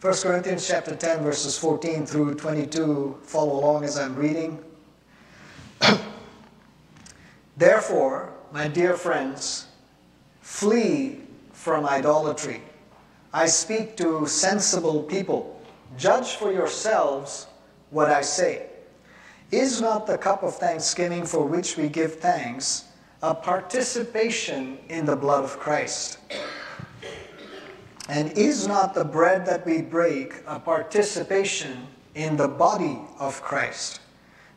1 Corinthians chapter 10, verses 14 through 22. Follow along as I'm reading. Therefore, my dear friends, flee from idolatry. I speak to sensible people. Judge for yourselves what I say. Is not the cup of thanksgiving for which we give thanks a participation in the blood of Christ? And is not the bread that we break a participation in the body of Christ?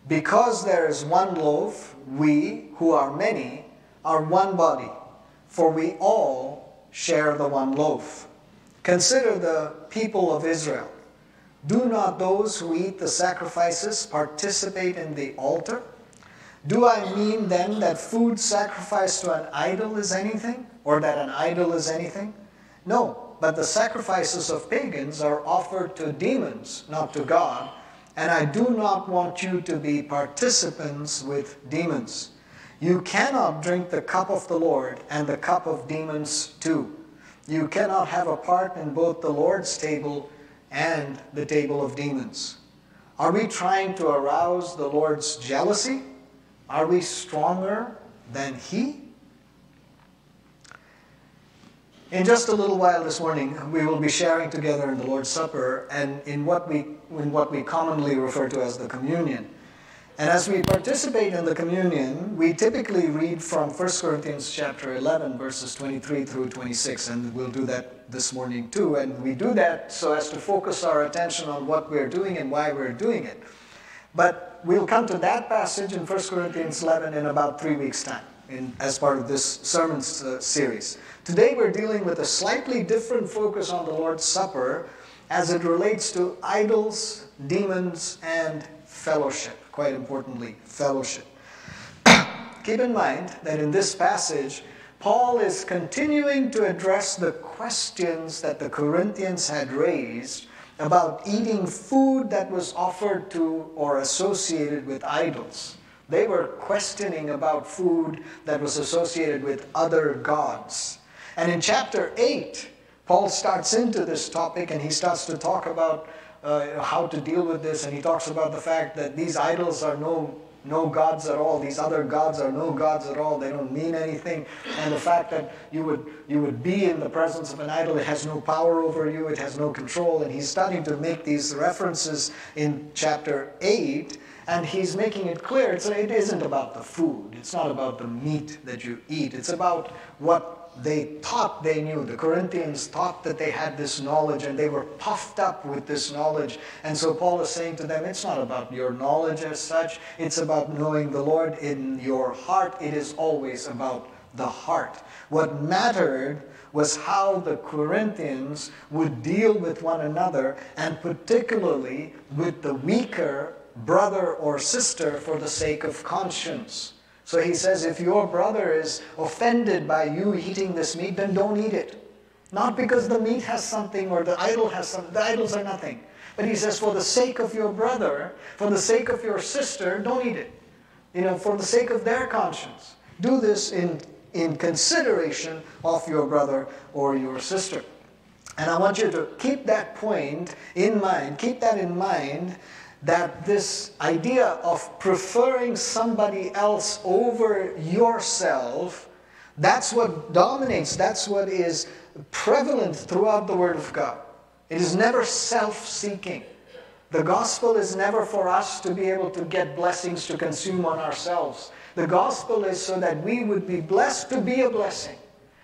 Because there is one loaf, we, who are many, are one body, for we all share the one loaf. Consider the people of Israel. Do not those who eat the sacrifices participate in the altar? Do I mean then that food sacrificed to an idol is anything, or that an idol is anything? No, but the sacrifices of pagans are offered to demons, not to God, and I do not want you to be participants with demons. You cannot drink the cup of the Lord and the cup of demons too. You cannot have a part in both the Lord's table and the table of demons. Are we trying to arouse the Lord's jealousy? Are we stronger than He? In just a little while this morning, we will be sharing together in the Lord's Supper and in what we, in what we commonly refer to as the communion. And as we participate in the communion, we typically read from 1 Corinthians chapter 11, verses 23 through 26, and we'll do that this morning too. And we do that so as to focus our attention on what we're doing and why we're doing it. But we'll come to that passage in 1 Corinthians 11 in about three weeks' time in, as part of this sermon uh, series. Today we're dealing with a slightly different focus on the Lord's Supper as it relates to idols, demons, and fellowship quite importantly, fellowship. Keep in mind that in this passage, Paul is continuing to address the questions that the Corinthians had raised about eating food that was offered to or associated with idols. They were questioning about food that was associated with other gods. And in chapter 8, Paul starts into this topic and he starts to talk about uh, how to deal with this, and he talks about the fact that these idols are no no gods at all. These other gods are no gods at all. They don't mean anything. And the fact that you would you would be in the presence of an idol, it has no power over you. It has no control. And he's starting to make these references in chapter eight. And he's making it clear it's, it isn't about the food. It's not about the meat that you eat. It's about what they thought they knew. The Corinthians thought that they had this knowledge and they were puffed up with this knowledge. And so Paul is saying to them, it's not about your knowledge as such, it's about knowing the Lord in your heart. It is always about the heart. What mattered was how the Corinthians would deal with one another and particularly with the weaker brother or sister for the sake of conscience. So he says, if your brother is offended by you eating this meat, then don't eat it. Not because the meat has something or the idol has something. The idols are nothing. But he says, for the sake of your brother, for the sake of your sister, don't eat it. You know, for the sake of their conscience. Do this in, in consideration of your brother or your sister. And I want you to keep that point in mind. Keep that in mind that this idea of preferring somebody else over yourself, that's what dominates, that's what is prevalent throughout the Word of God. It is never self seeking. The gospel is never for us to be able to get blessings to consume on ourselves. The gospel is so that we would be blessed to be a blessing.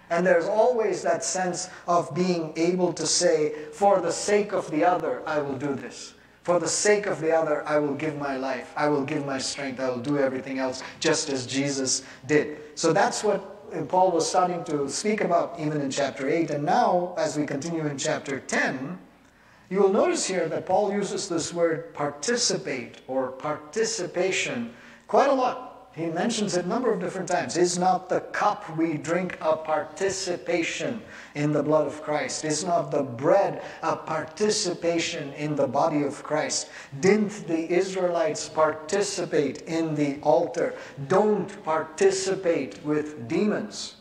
And there's always that sense of being able to say, for the sake of the other, I will do this. For the sake of the other, I will give my life. I will give my strength. I will do everything else just as Jesus did. So that's what uh, Paul was starting to speak about even in chapter 8. And now, as we continue in chapter 10, you will notice here that Paul uses this word participate or participation quite a lot. He mentions it a number of different times. Is not the cup we drink a participation in the blood of Christ? Is not the bread a participation in the body of Christ? Didn't the Israelites participate in the altar? Don't participate with demons.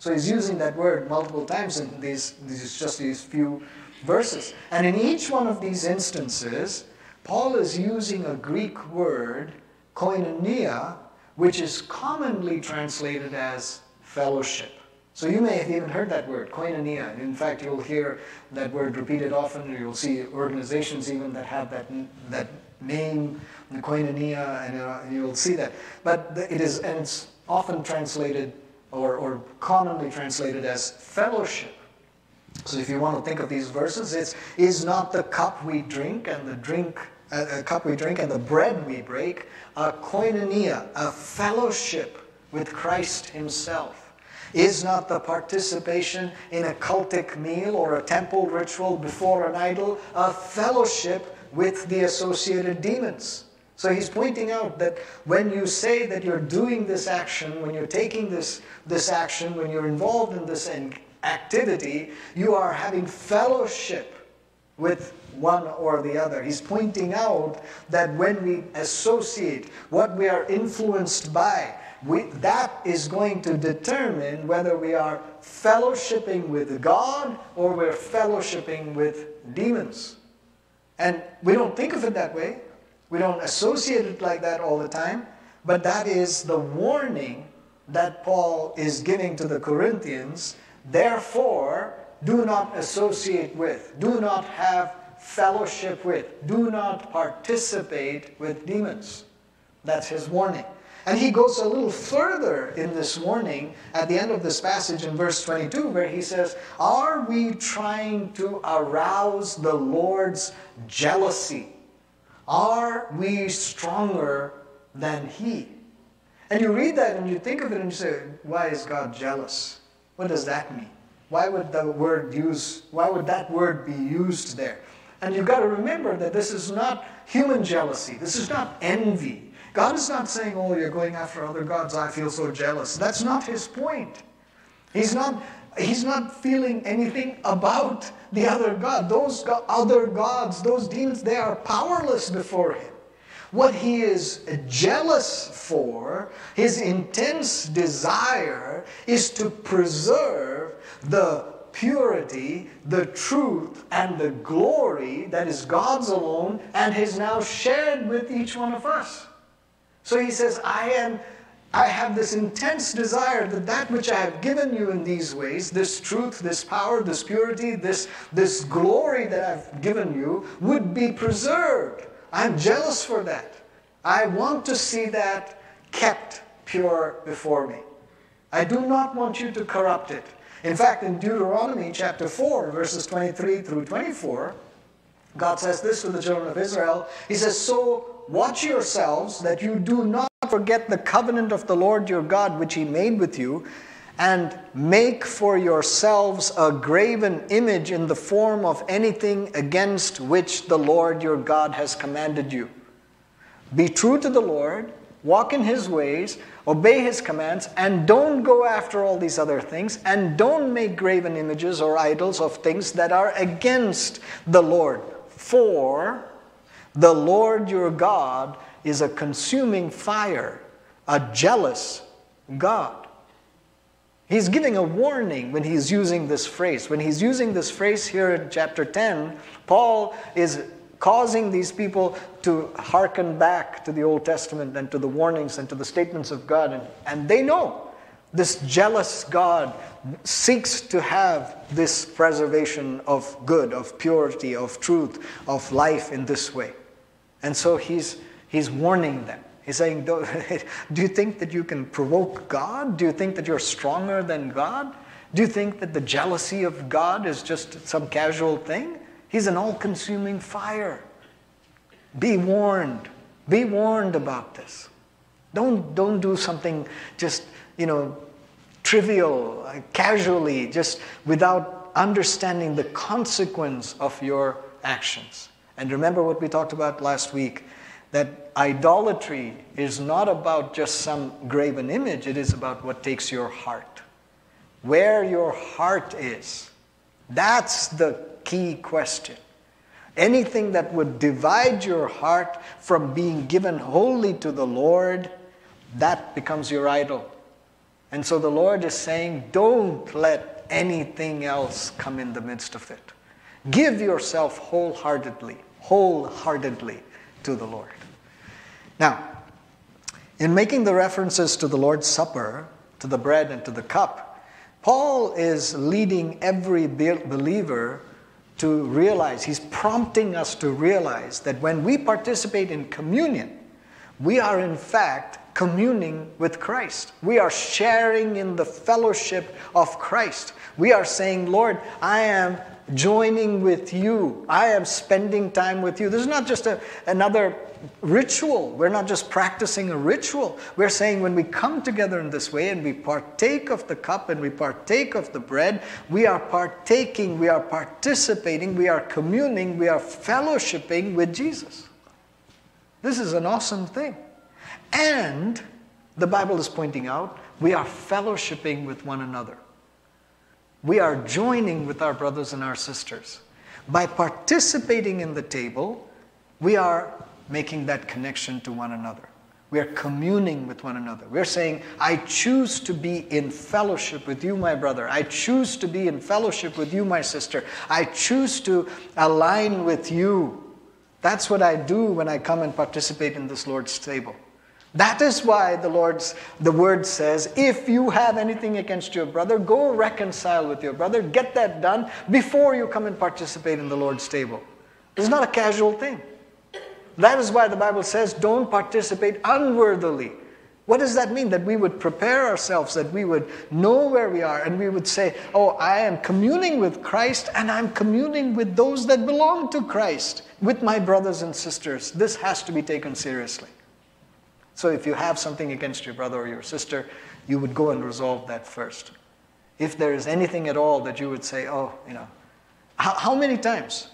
So he's using that word multiple times in these, these just these few verses. And in each one of these instances, Paul is using a Greek word, koinonia, which is commonly translated as fellowship. So you may have even heard that word, koinonia. In fact, you'll hear that word repeated often, you'll see organizations even that have that, that name, the koinonia, and, uh, and you'll see that. But it is, and it's often translated or, or commonly translated as fellowship. So if you want to think of these verses, it's is not the cup we drink and the drink uh, a cup we drink and the bread we break a koinonia, a fellowship with Christ Himself. Is not the participation in a cultic meal or a temple ritual before an idol a fellowship with the associated demons? So he's pointing out that when you say that you're doing this action, when you're taking this, this action, when you're involved in this activity, you are having fellowship with one or the other. He's pointing out that when we associate what we are influenced by, we, that is going to determine whether we are fellowshipping with God or we're fellowshipping with demons. And we don't think of it that way. We don't associate it like that all the time. But that is the warning that Paul is giving to the Corinthians. Therefore, do not associate with, do not have fellowship with, do not participate with demons. That's his warning. And he goes a little further in this warning at the end of this passage in verse 22, where he says, Are we trying to arouse the Lord's jealousy? Are we stronger than he? And you read that and you think of it and you say, Why is God jealous? What does that mean? Why would the word use, why would that word be used there? And you've got to remember that this is not human jealousy. This is not envy. God is not saying, Oh, you're going after other gods. I feel so jealous. That's not his point. He's not, he's not feeling anything about the other God. Those go- other gods, those demons, they are powerless before him. What he is jealous for, his intense desire, is to preserve the purity, the truth, and the glory that is God's alone and is now shared with each one of us. So he says, I am I have this intense desire that that which I have given you in these ways, this truth, this power, this purity, this, this glory that I've given you, would be preserved. I'm jealous for that. I want to see that kept pure before me. I do not want you to corrupt it. In fact, in Deuteronomy chapter 4, verses 23 through 24, God says this to the children of Israel. He says, So Watch yourselves that you do not forget the covenant of the Lord your God, which he made with you, and make for yourselves a graven image in the form of anything against which the Lord your God has commanded you. Be true to the Lord, walk in his ways, obey his commands, and don't go after all these other things, and don't make graven images or idols of things that are against the Lord. For the Lord your God is a consuming fire, a jealous God. He's giving a warning when he's using this phrase. When he's using this phrase here in chapter 10, Paul is causing these people to hearken back to the Old Testament and to the warnings and to the statements of God. And, and they know this jealous God seeks to have this preservation of good, of purity, of truth, of life in this way. And so he's, he's warning them. He's saying, do, you think that you can provoke God? Do you think that you're stronger than God? Do you think that the jealousy of God is just some casual thing? He's an all consuming fire. Be warned. Be warned about this. Don't, don't do something just, you know, trivial, uh, casually, just without understanding the consequence of your actions. And remember what we talked about last week that idolatry is not about just some graven image, it is about what takes your heart. Where your heart is. That's the key question. Anything that would divide your heart from being given wholly to the Lord, that becomes your idol. And so the Lord is saying, don't let anything else come in the midst of it. Give yourself wholeheartedly, wholeheartedly to the Lord. Now, in making the references to the Lord's Supper, to the bread and to the cup, Paul is leading every believer to realize, he's prompting us to realize that when we participate in communion, we are in fact communing with Christ. We are sharing in the fellowship of Christ. We are saying, Lord, I am joining with you. I am spending time with you. This is not just a, another ritual. We're not just practicing a ritual. We're saying when we come together in this way and we partake of the cup and we partake of the bread, we are partaking, we are participating, we are communing, we are fellowshipping with Jesus. This is an awesome thing. And the Bible is pointing out we are fellowshipping with one another. We are joining with our brothers and our sisters. By participating in the table, we are making that connection to one another. We are communing with one another. We're saying, I choose to be in fellowship with you, my brother. I choose to be in fellowship with you, my sister. I choose to align with you. That's what I do when I come and participate in this Lord's table. That is why the Lord's the word says, if you have anything against your brother, go reconcile with your brother. Get that done before you come and participate in the Lord's table. It's not a casual thing. That is why the Bible says, don't participate unworthily. What does that mean? That we would prepare ourselves, that we would know where we are, and we would say, Oh, I am communing with Christ, and I'm communing with those that belong to Christ, with my brothers and sisters. This has to be taken seriously. So if you have something against your brother or your sister, you would go and resolve that first. If there is anything at all that you would say, Oh, you know, how, how many times?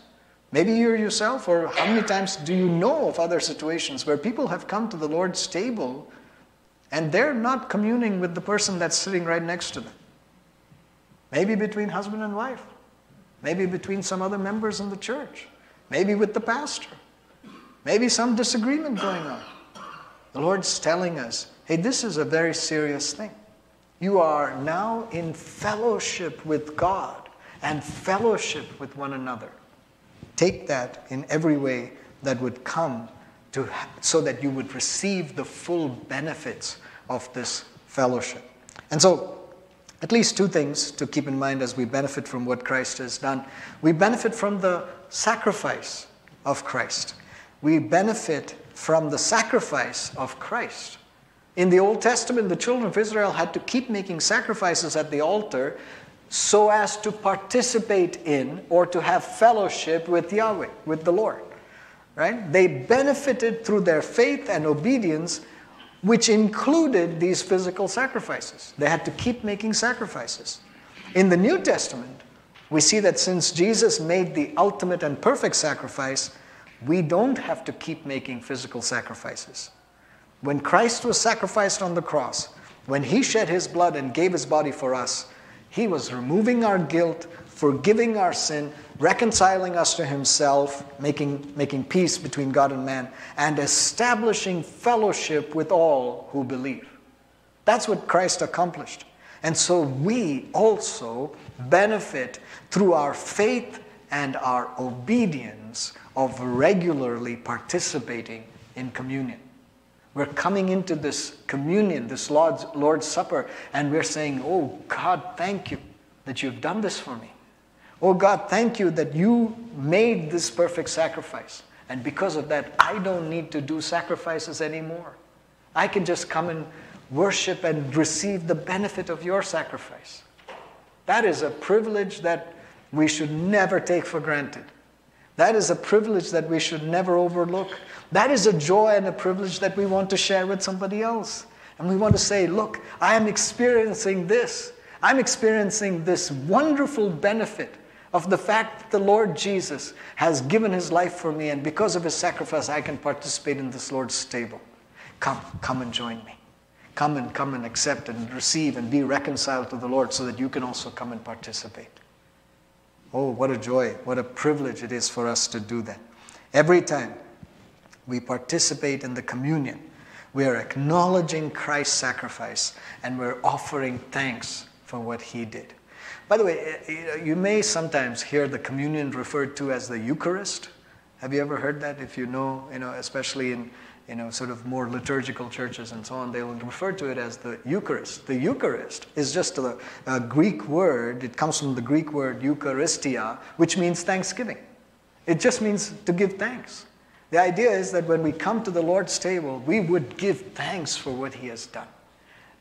Maybe you're yourself, or how many times do you know of other situations where people have come to the Lord's table and they're not communing with the person that's sitting right next to them? Maybe between husband and wife, maybe between some other members in the church, maybe with the pastor, maybe some disagreement going on. The Lord's telling us hey, this is a very serious thing. You are now in fellowship with God and fellowship with one another take that in every way that would come to, so that you would receive the full benefits of this fellowship. And so, at least two things to keep in mind as we benefit from what Christ has done. We benefit from the sacrifice of Christ. We benefit from the sacrifice of Christ. In the Old Testament, the children of Israel had to keep making sacrifices at the altar so as to participate in or to have fellowship with Yahweh, with the Lord. Right? They benefited through their faith and obedience, which included these physical sacrifices. They had to keep making sacrifices. In the New Testament, we see that since Jesus made the ultimate and perfect sacrifice, we don't have to keep making physical sacrifices. When Christ was sacrificed on the cross, when he shed his blood and gave his body for us, he was removing our guilt, forgiving our sin, reconciling us to Himself, making, making peace between God and man, and establishing fellowship with all who believe. That's what Christ accomplished. And so we also benefit through our faith and our obedience of regularly participating in communion. We're coming into this communion, this Lord's, Lord's Supper, and we're saying, Oh God, thank you that you've done this for me. Oh God, thank you that you made this perfect sacrifice. And because of that, I don't need to do sacrifices anymore. I can just come and worship and receive the benefit of your sacrifice. That is a privilege that we should never take for granted. That is a privilege that we should never overlook. That is a joy and a privilege that we want to share with somebody else. And we want to say, look, I am experiencing this. I'm experiencing this wonderful benefit of the fact that the Lord Jesus has given his life for me, and because of his sacrifice, I can participate in this Lord's table. Come, come and join me. Come and come and accept and receive and be reconciled to the Lord so that you can also come and participate. Oh, what a joy, what a privilege it is for us to do that. Every time we participate in the communion, we are acknowledging Christ's sacrifice and we're offering thanks for what he did. By the way, eh, eh, you may sometimes hear the communion referred to as the Eucharist. Have you ever heard that? If you know, you know, especially in you know, sort of more liturgical churches and so on, they will refer to it as the Eucharist. The Eucharist is just a, a Greek word. It comes from the Greek word Eucharistia, which means thanksgiving. It just means to give thanks. The idea is that when we come to the Lord's table, we would give thanks for what He has done.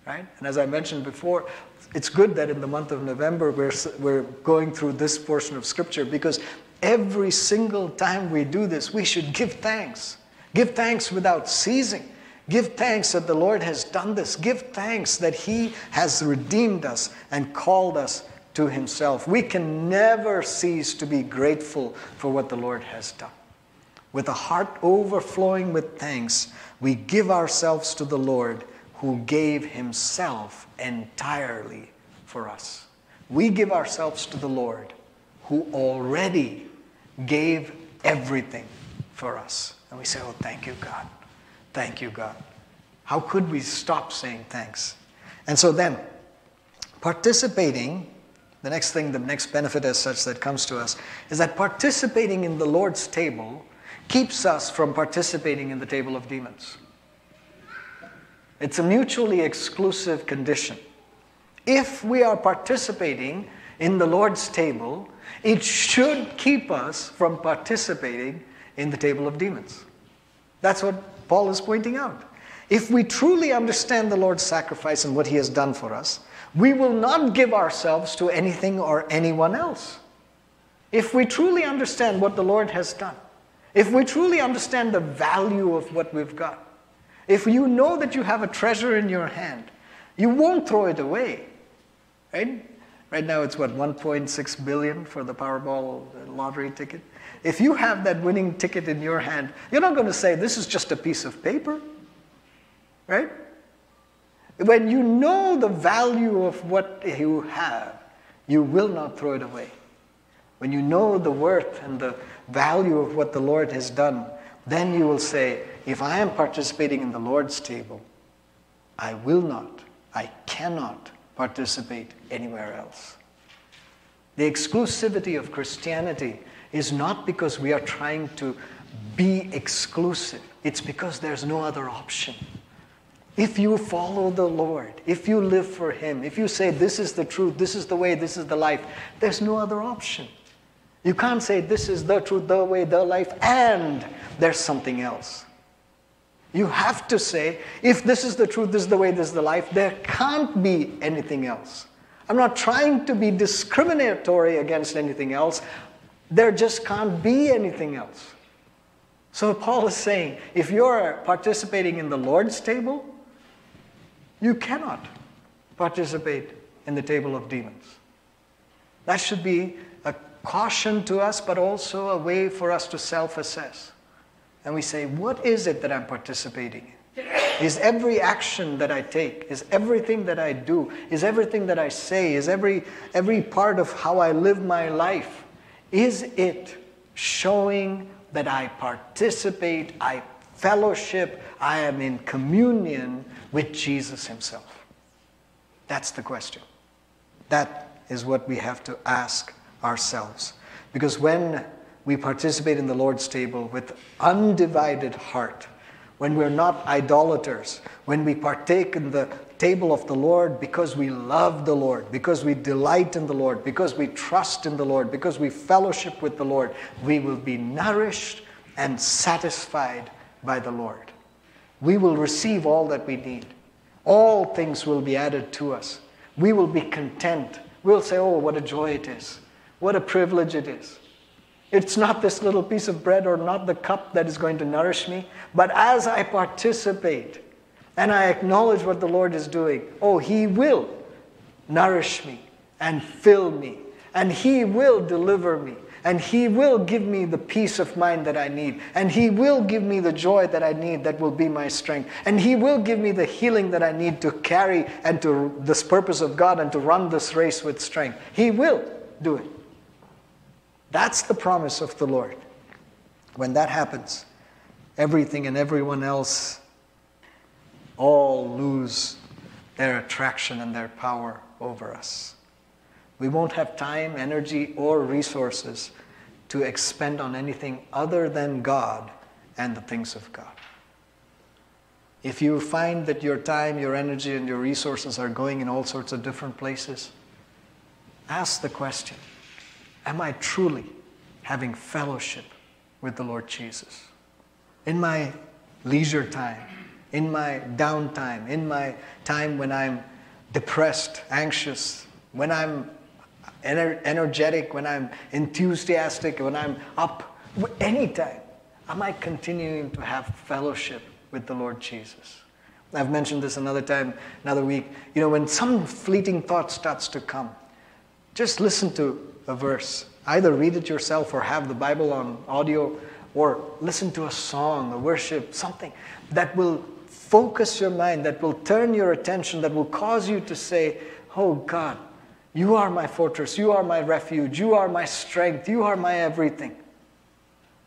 Right? And as I mentioned before, it's good that in the month of November we're, we're going through this portion of Scripture because every single time we do this, we should give thanks. Give thanks without ceasing. Give thanks that the Lord has done this. Give thanks that He has redeemed us and called us to Himself. We can never cease to be grateful for what the Lord has done. With a heart overflowing with thanks, we give ourselves to the Lord who gave Himself entirely for us. We give ourselves to the Lord who already gave everything for us. And we say, Oh, thank you, God. Thank you, God. How could we stop saying thanks? And so then, participating, the next thing, the next benefit as such that comes to us, is that participating in the Lord's table keeps us from participating in the table of demons. It's a mutually exclusive condition. If we are participating in the Lord's table, it should keep us from participating in the table of demons. That's what Paul is pointing out. If we truly understand the Lord's sacrifice and what he has done for us, we will not give ourselves to anything or anyone else. If we truly understand what the Lord has done, if we truly understand the value of what we've got, if you know that you have a treasure in your hand, you won't throw it away. Right? Right now it's what 1.6 billion for the Powerball lottery ticket. If you have that winning ticket in your hand, you're not going to say, This is just a piece of paper. Right? When you know the value of what you have, you will not throw it away. When you know the worth and the value of what the Lord has done, then you will say, If I am participating in the Lord's table, I will not, I cannot participate anywhere else. The exclusivity of Christianity is not because we are trying to be exclusive, it's because there's no other option. If you follow the Lord, if you live for Him, if you say, This is the truth, this is the way, this is the life, there's no other option. You can't say, This is the truth, the way, the life, and there's something else. You have to say, If this is the truth, this is the way, this is the life, there can't be anything else. I'm not trying to be discriminatory against anything else. There just can't be anything else. So Paul is saying if you're participating in the Lord's table, you cannot participate in the table of demons. That should be a caution to us, but also a way for us to self assess. And we say, what is it that I'm participating in? Is every action that I take, is everything that I do, is everything that I say, is every, every part of how I live my life is it showing that I participate, I fellowship, I am in communion with Jesus Himself? That's the question. That is what we have to ask ourselves. Because when we participate in the Lord's table with undivided heart, when we're not idolaters, when we partake in the table of the Lord because we love the Lord, because we delight in the Lord, because we trust in the Lord, because we fellowship with the Lord, we will be nourished and satisfied by the Lord. We will receive all that we need. All things will be added to us. We will be content. We'll say, Oh, what a joy it is. What a privilege it is. It's not this little piece of bread or not the cup that is going to nourish me, but as I participate and I acknowledge what the Lord is doing, oh, He will nourish me and fill me, and He will deliver me, and He will give me the peace of mind that I need, and He will give me the joy that I need that will be my strength, and He will give me the healing that I need to carry and to this purpose of God and to run this race with strength. He will do it. That's the promise of the Lord. When that happens, everything and everyone else all lose their attraction and their power over us. We won't have time, energy, or resources to expend on anything other than God and the things of God. If you find that your time, your energy, and your resources are going in all sorts of different places, ask the question Am I truly having fellowship with the Lord Jesus? In my leisure time, in my downtime, in my time when I'm depressed, anxious, when I'm ener- energetic, when I'm enthusiastic, when I'm up, anytime, am I continuing to have fellowship with the Lord Jesus. I've mentioned this another time, another week. You know, when some fleeting thought starts to come, just listen to a verse. Either read it yourself or have the Bible on audio or listen to a song, a worship, something that will focus your mind, that will turn your attention, that will cause you to say, Oh God, you are my fortress, you are my refuge, you are my strength, you are my everything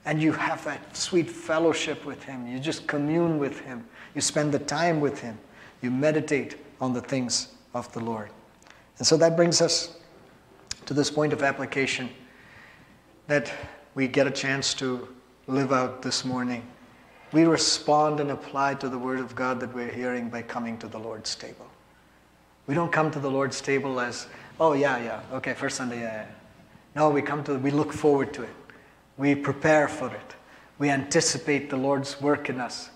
and you have that sweet fellowship with Him. You just commune with Him. You spend the time with Him. You meditate on the things of the Lord. And so that brings us to this point of application that we get a chance to live out this morning. We respond and apply to the Word of God that we're hearing by coming to the Lord's table. We don't come to the Lord's table as, oh, yeah, yeah, okay, first Sunday, yeah, yeah. No, we come to, we look forward to it. We prepare for it. We anticipate the Lord's work in us.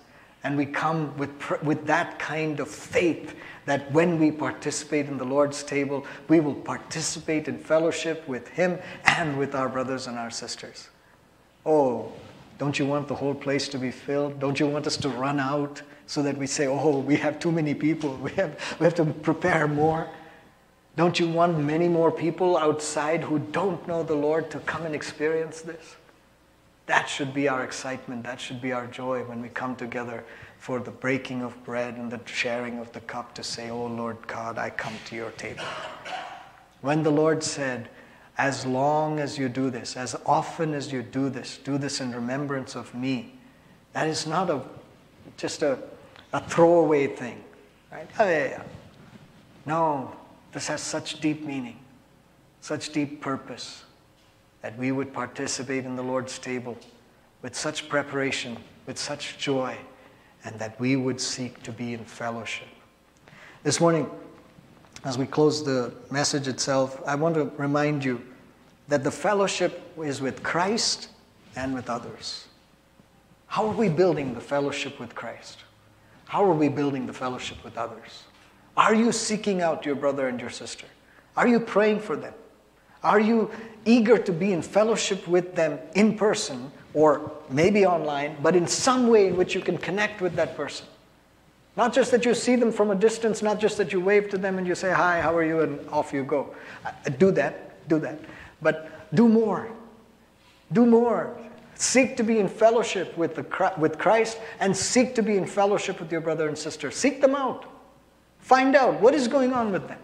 And we come with, with that kind of faith that when we participate in the Lord's table, we will participate in fellowship with Him and with our brothers and our sisters. Oh, don't you want the whole place to be filled? Don't you want us to run out so that we say, oh, we have too many people, we have, we have to prepare more? Don't you want many more people outside who don't know the Lord to come and experience this? That should be our excitement. That should be our joy when we come together for the breaking of bread and the sharing of the cup to say, Oh Lord God, I come to your table. When the Lord said, As long as you do this, as often as you do this, do this in remembrance of me, that is not a, just a, a throwaway thing. Right? Oh, yeah, yeah. No, this has such deep meaning, such deep purpose that we would participate in the Lord's table with such preparation, with such joy, and that we would seek to be in fellowship. This morning, as we close the message itself, I want to remind you that the fellowship is with Christ and with others. How are we building the fellowship with Christ? How are we building the fellowship with others? Are you seeking out your brother and your sister? Are you praying for them? Are you eager to be in fellowship with them in person or maybe online, but in some way in which you can connect with that person? Not just that you see them from a distance, not just that you wave to them and you say, Hi, how are you? and off you go. Uh, do that, do that. But do more. Do more. Seek to be in fellowship with, the, with Christ and seek to be in fellowship with your brother and sister. Seek them out. Find out what is going on with them.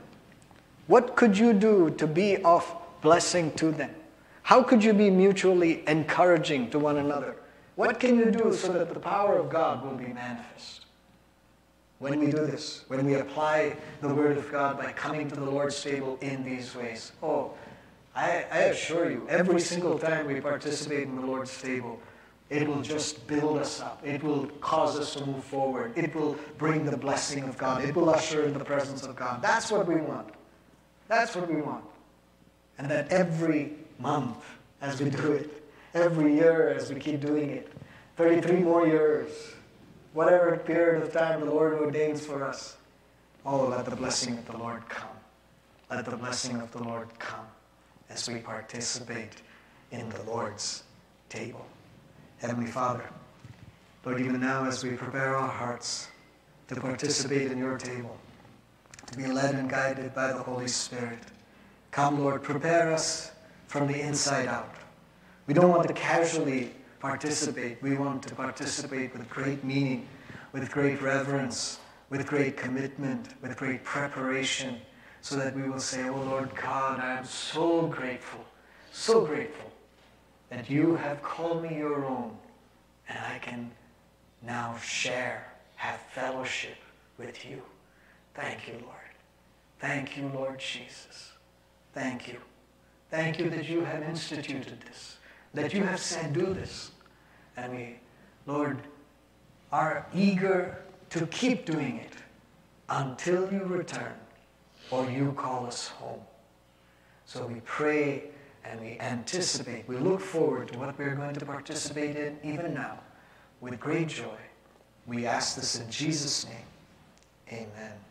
What could you do to be of blessing to them? How could you be mutually encouraging to one another? What can you do so that the power of God will be manifest? When we do this, when we apply the Word of God by coming to the Lord's table in these ways, oh, I, I assure you, every single time we participate in the Lord's table, it will just build us up. It will cause us to move forward. It will bring the blessing of God. It will usher in the presence of God. That's what we want. That's what we want. And that every month as we do it, every year as we keep doing it, 33 more years, whatever period of time the Lord ordains for us, oh, let the blessing of the Lord come. Let the blessing of the Lord come as we participate in the Lord's table. Heavenly Father, Lord, even now as we prepare our hearts to participate in your table, to be led and guided by the Holy Spirit, Come, Lord, prepare us from the inside out. We don't want to casually participate. We want to participate with great meaning, with great reverence, with great commitment, with great preparation, so that we will say, Oh Lord God, I am so grateful, so grateful that you have called me your own, and I can now share, have fellowship with you. Thank you, Lord. Thank you, Lord Jesus. thank you. Thank you that you have instituted this, that you have said, do this. And we, Lord, are eager to keep doing it until you return or you call us home. So we pray and we anticipate, we look forward to what we're going to participate in even now with great joy. We ask this in Jesus' name. Amen.